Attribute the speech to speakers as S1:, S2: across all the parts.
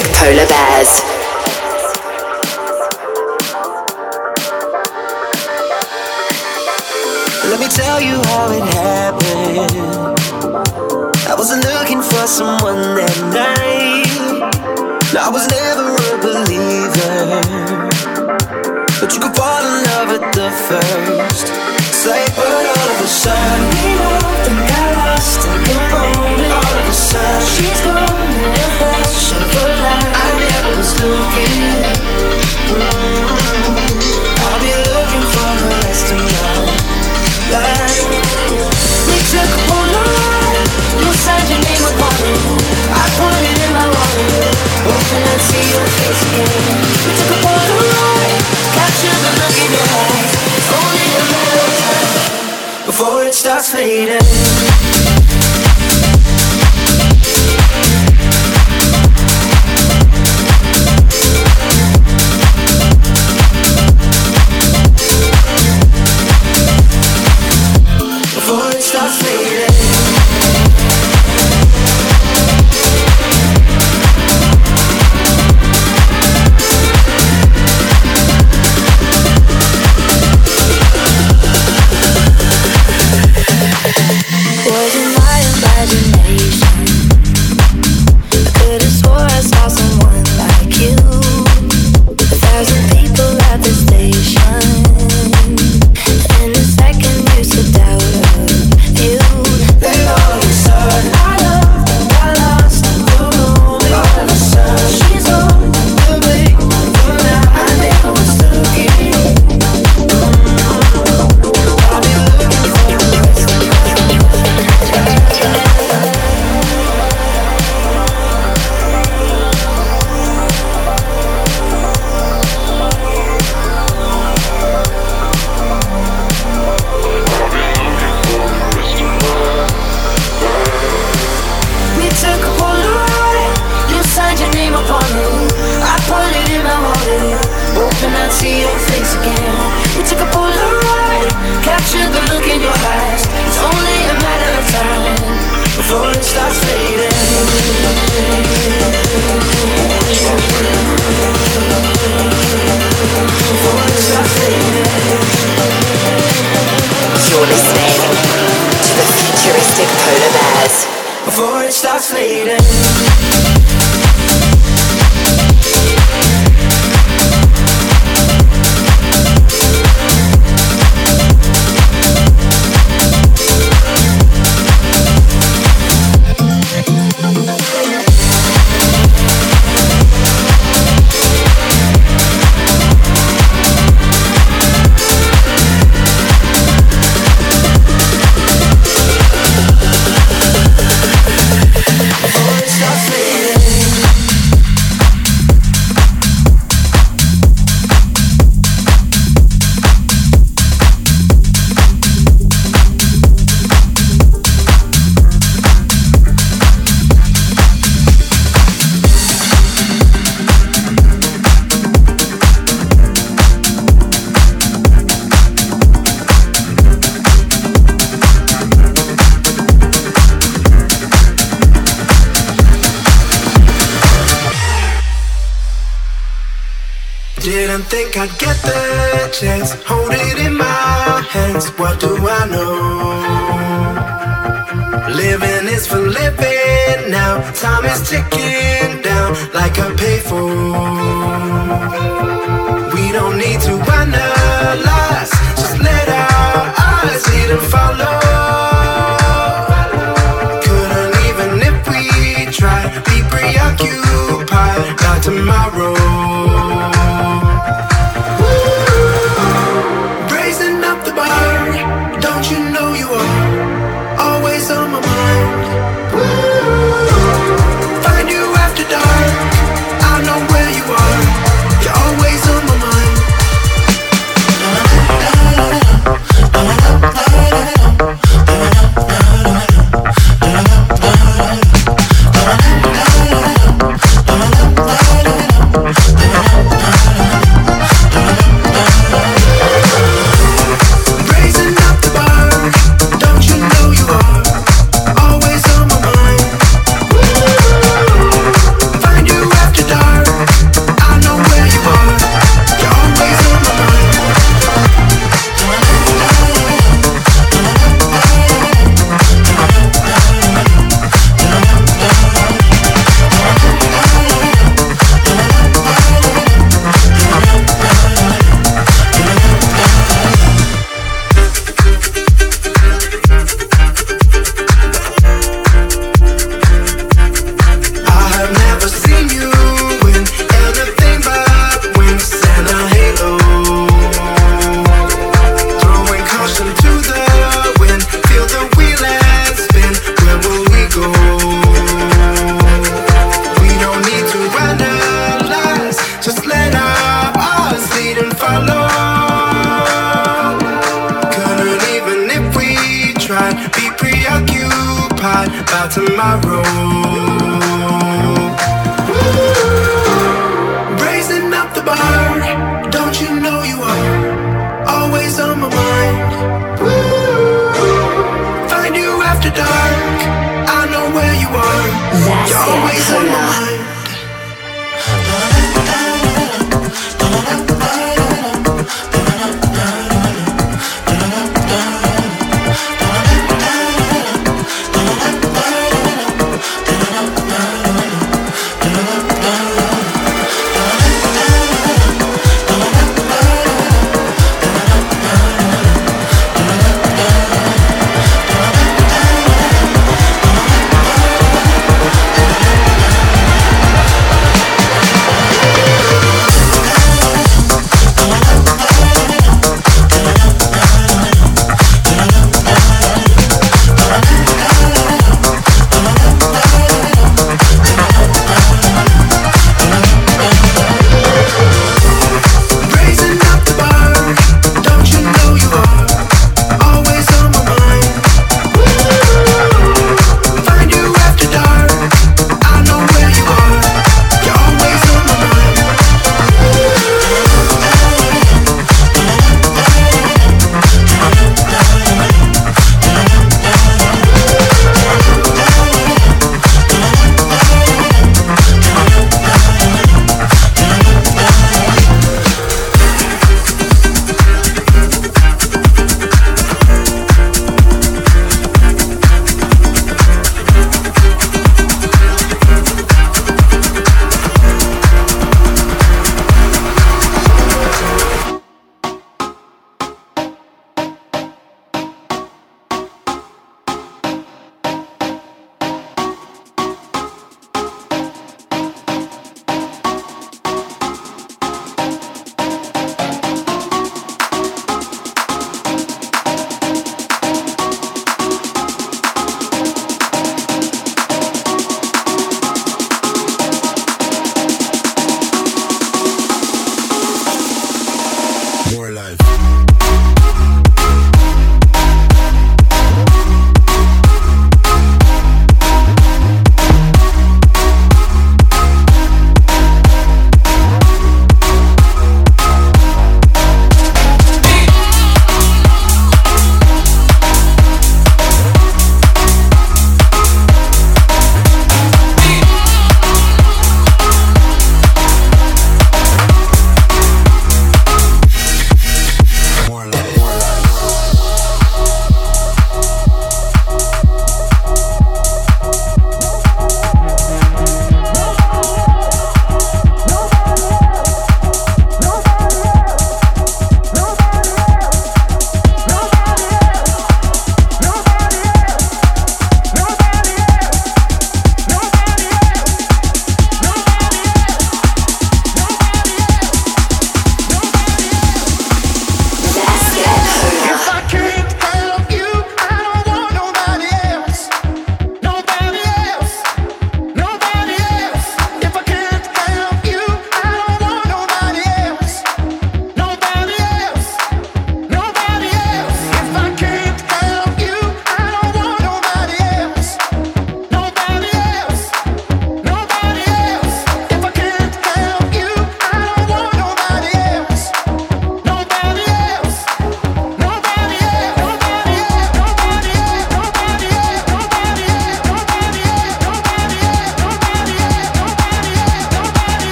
S1: Polar Bear.
S2: didn't think I'd get the chance. Hold it
S1: in my hands. What do I know?
S2: Living is for living now. Time is
S3: ticking down like a payphone. We don't need to analyze. Just let our eyes lead and follow. Couldn't even if we tried be preoccupied by tomorrow.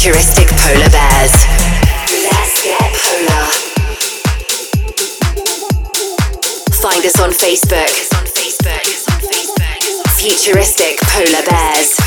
S3: futuristic polar bears. Let's get polar. Find us on Facebook. Futuristic polar bears.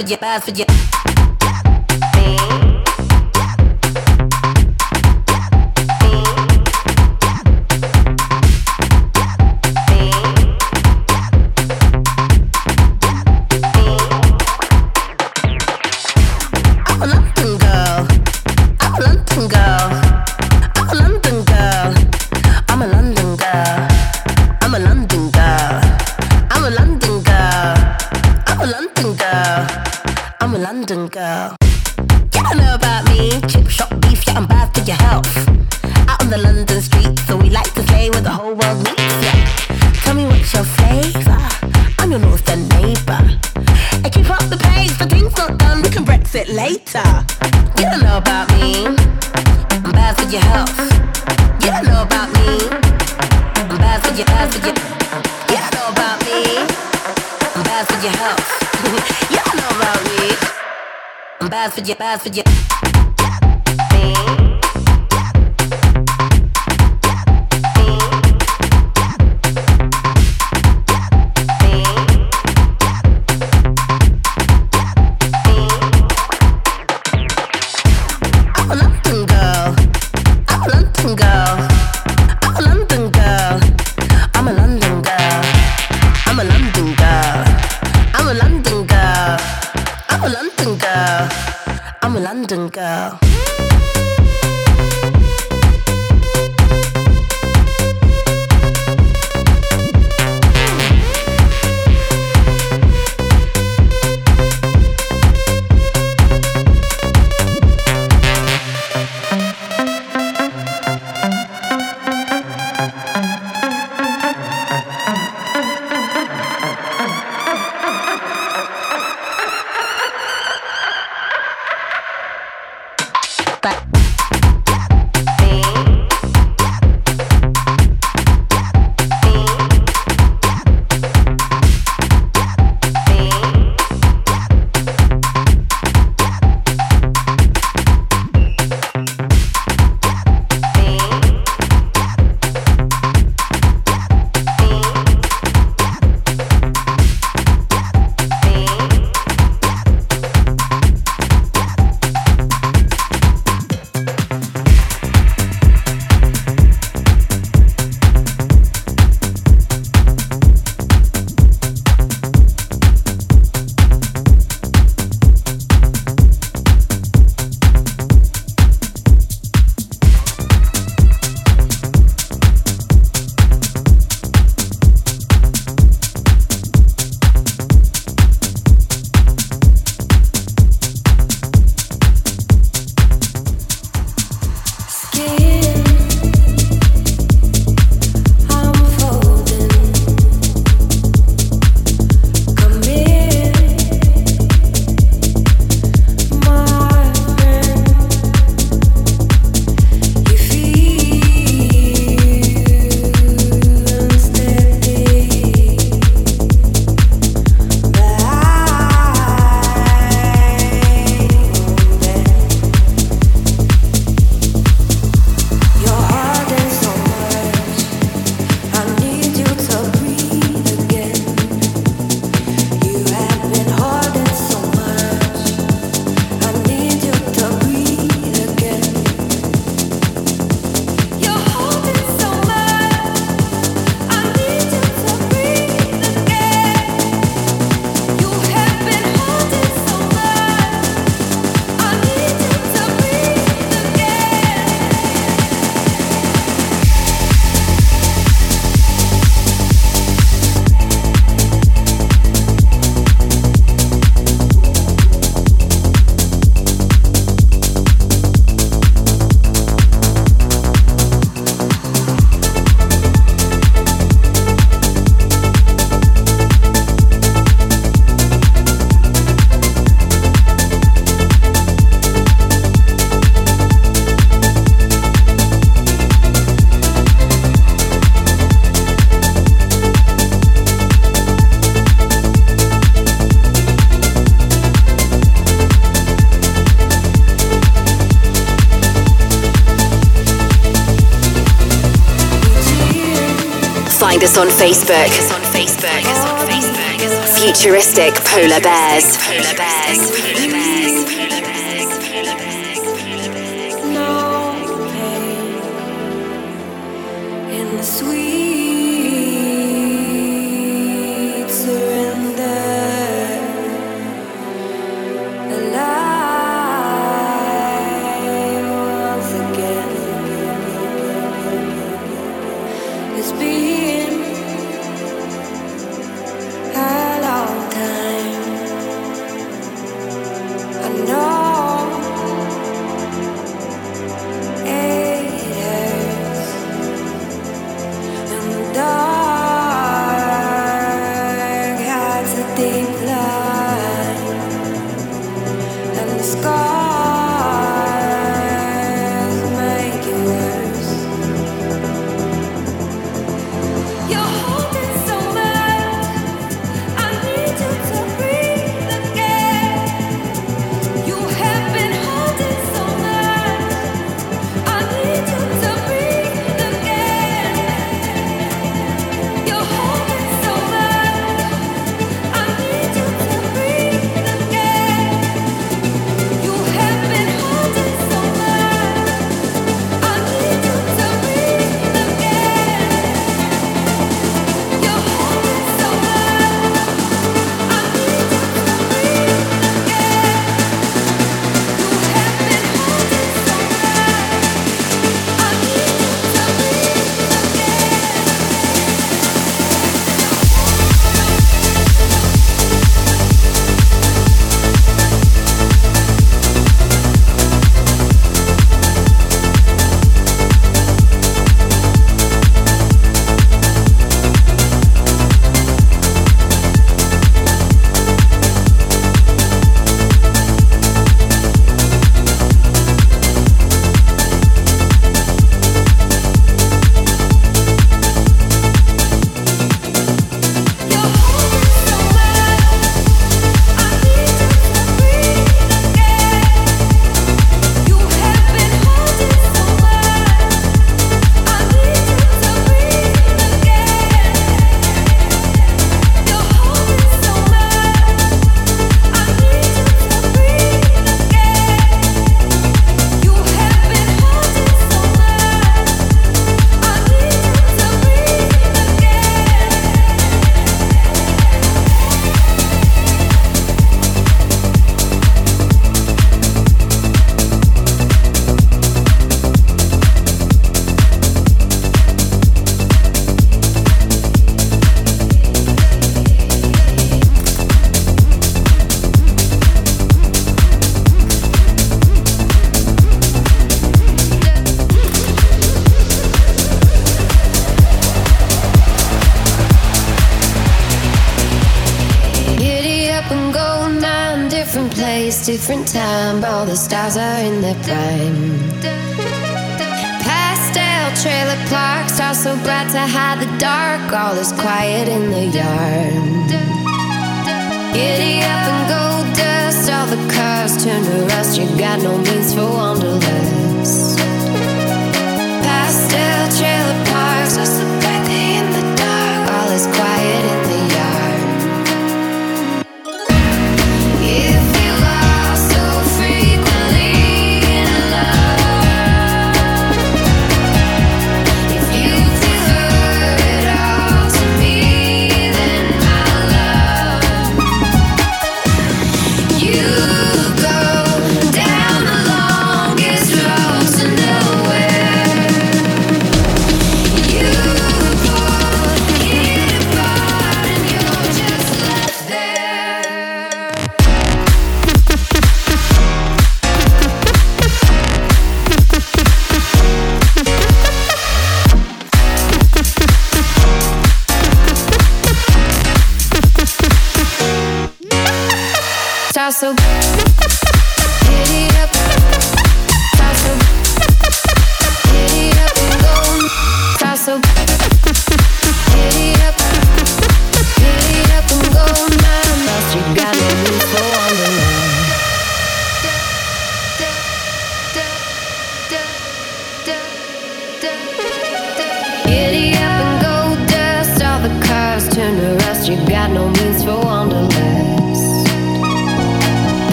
S3: for your, for your. I'm
S4: Facebook. Futuristic polar bears. Polar bears.
S5: Polar bears. No pain in the sweet. The stars are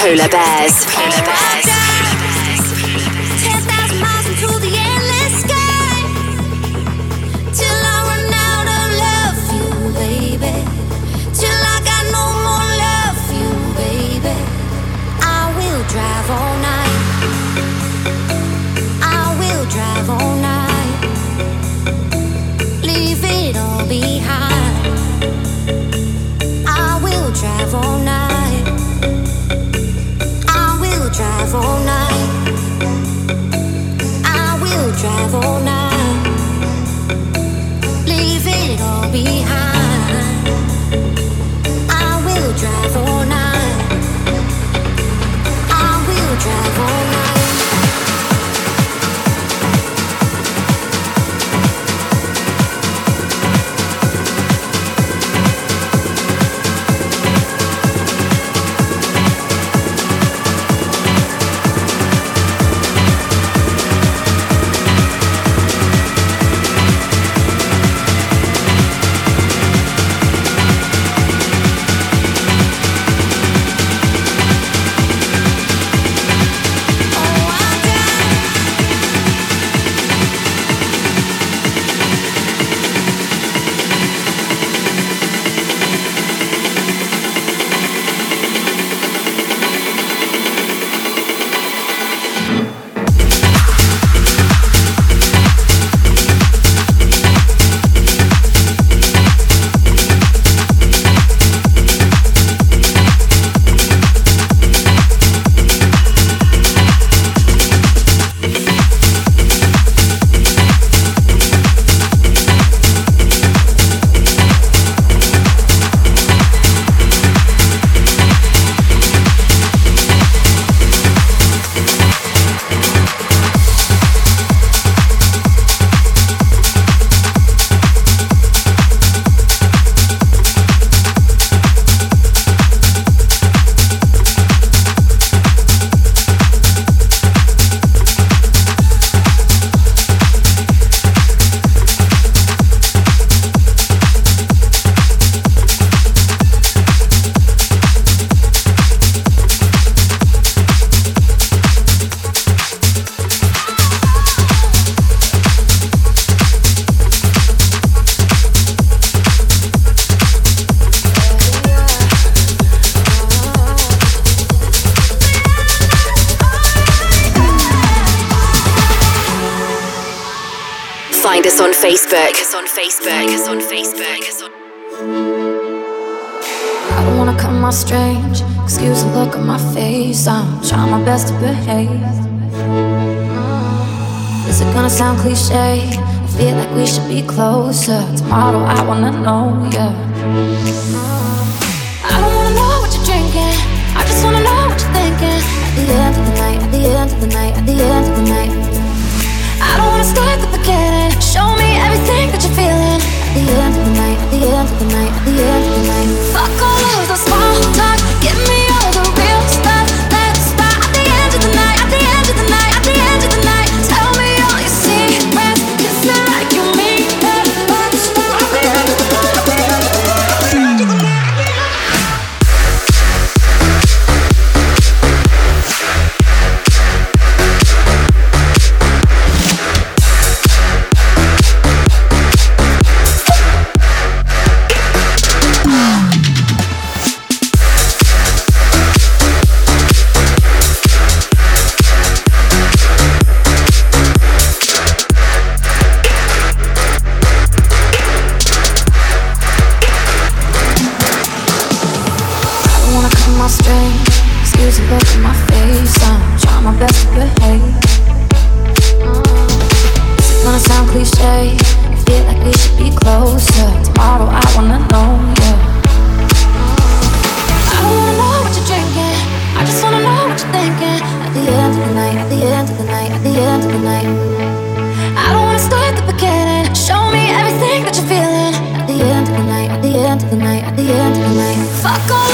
S6: polar bears. Polar bears. drive all night Facebook. Us on Facebook. Us on Facebook.
S7: I don't wanna come off strange. Excuse the look on my face. I'm trying my best to behave. Uh, is it gonna sound cliche? I feel like we should be closer. Tomorrow I wanna know, yeah. Uh, I don't wanna know what you're drinking. I just wanna know what you're thinking. At the end of the night, at the end of the night, at the end of the night. That you're feeling. The end of the night, the end of the night, the end the end of the night, at the end of the night. I don't wanna start at the beginning. Show me everything that you're feeling. At the end of the night, at the end of the night, at the end of the night. Fuck all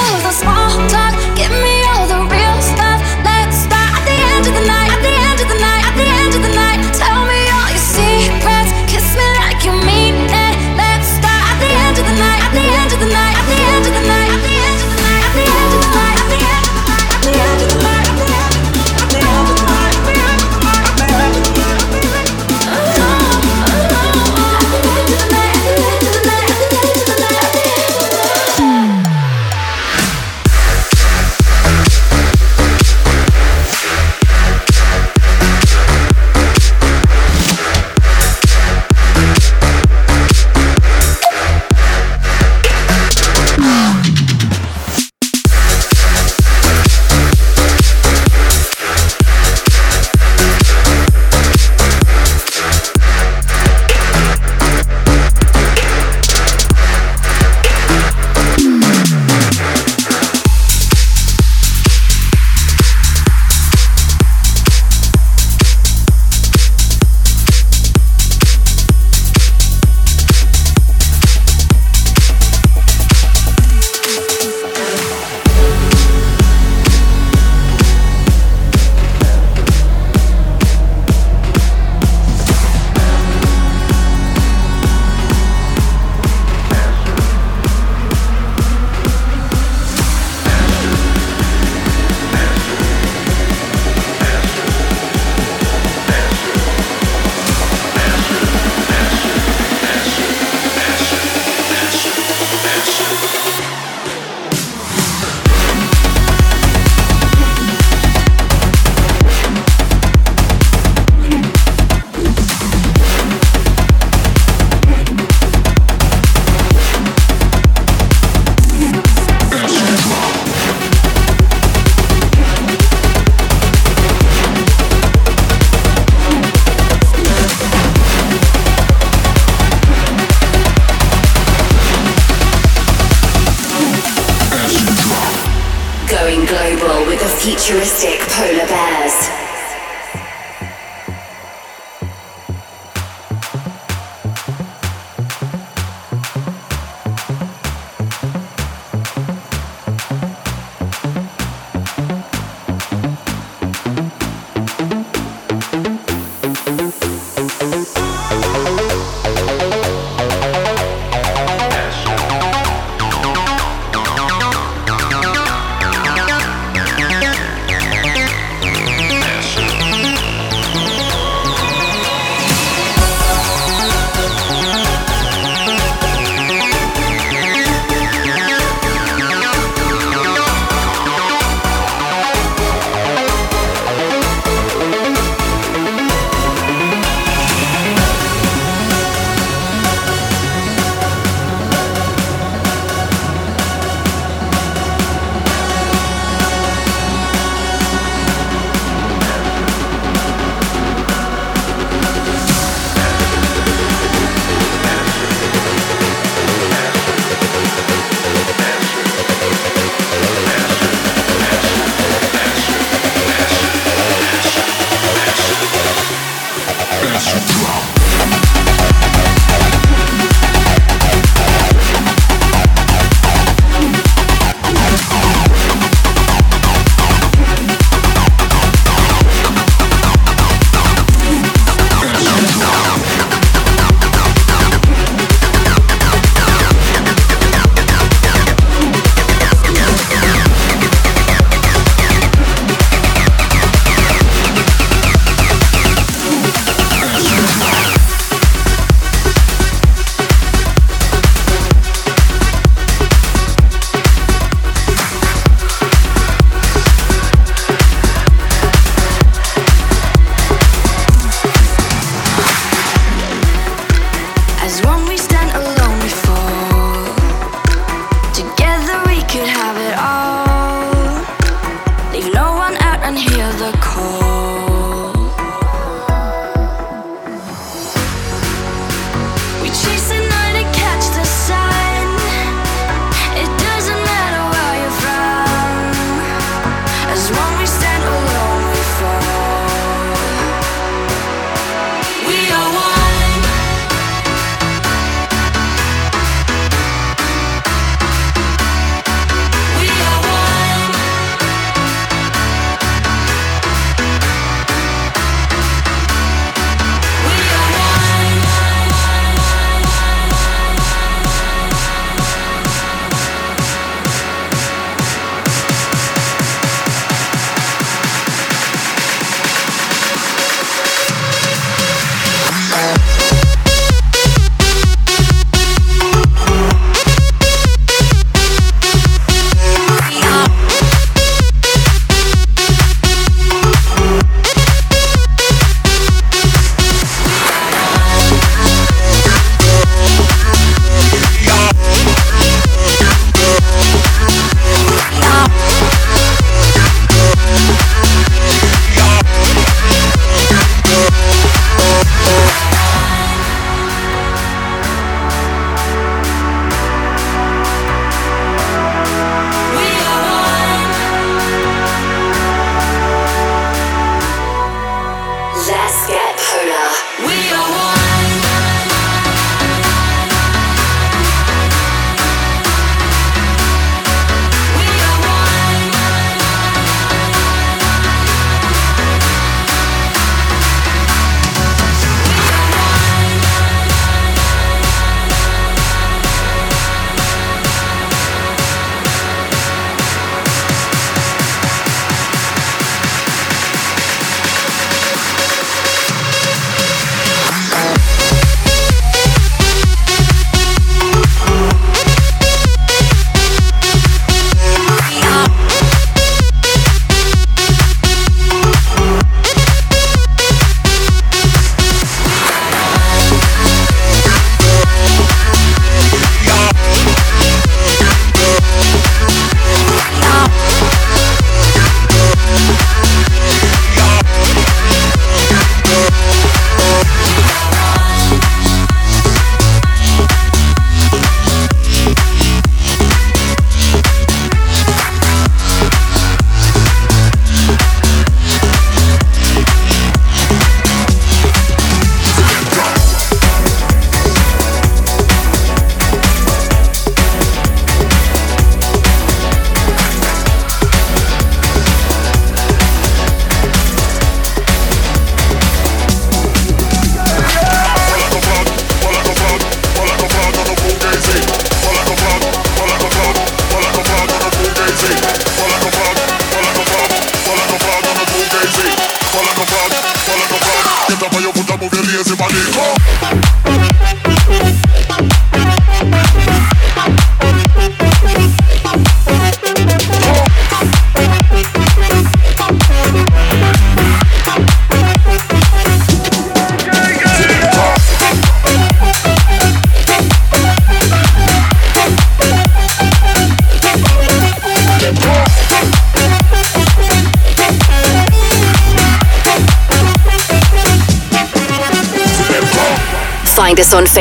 S7: pressure drop.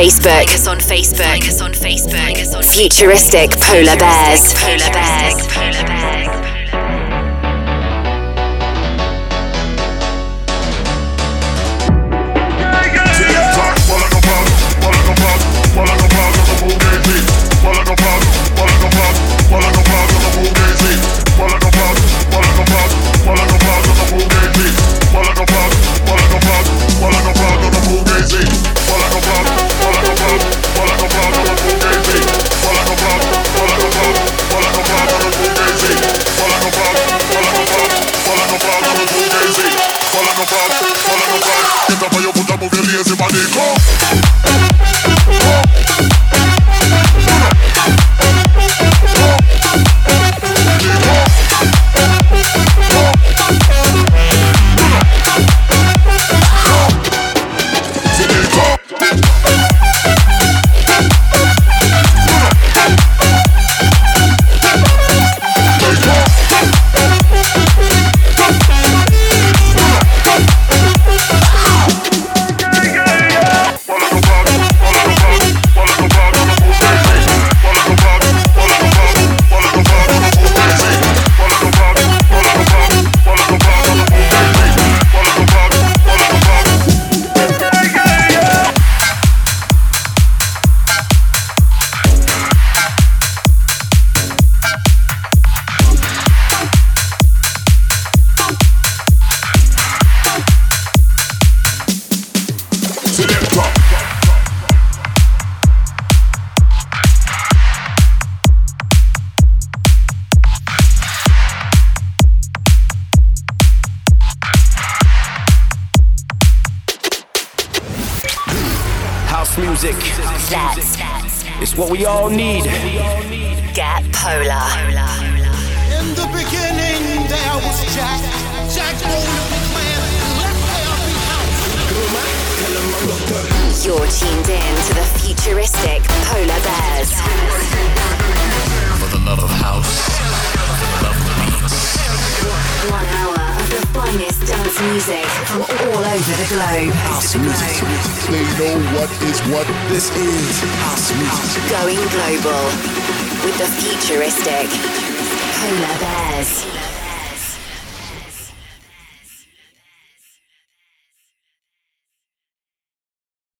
S7: Facebook. Like
S8: us on Facebook. Like us on Facebook. Futuristic Polar Bears. Polar Bears.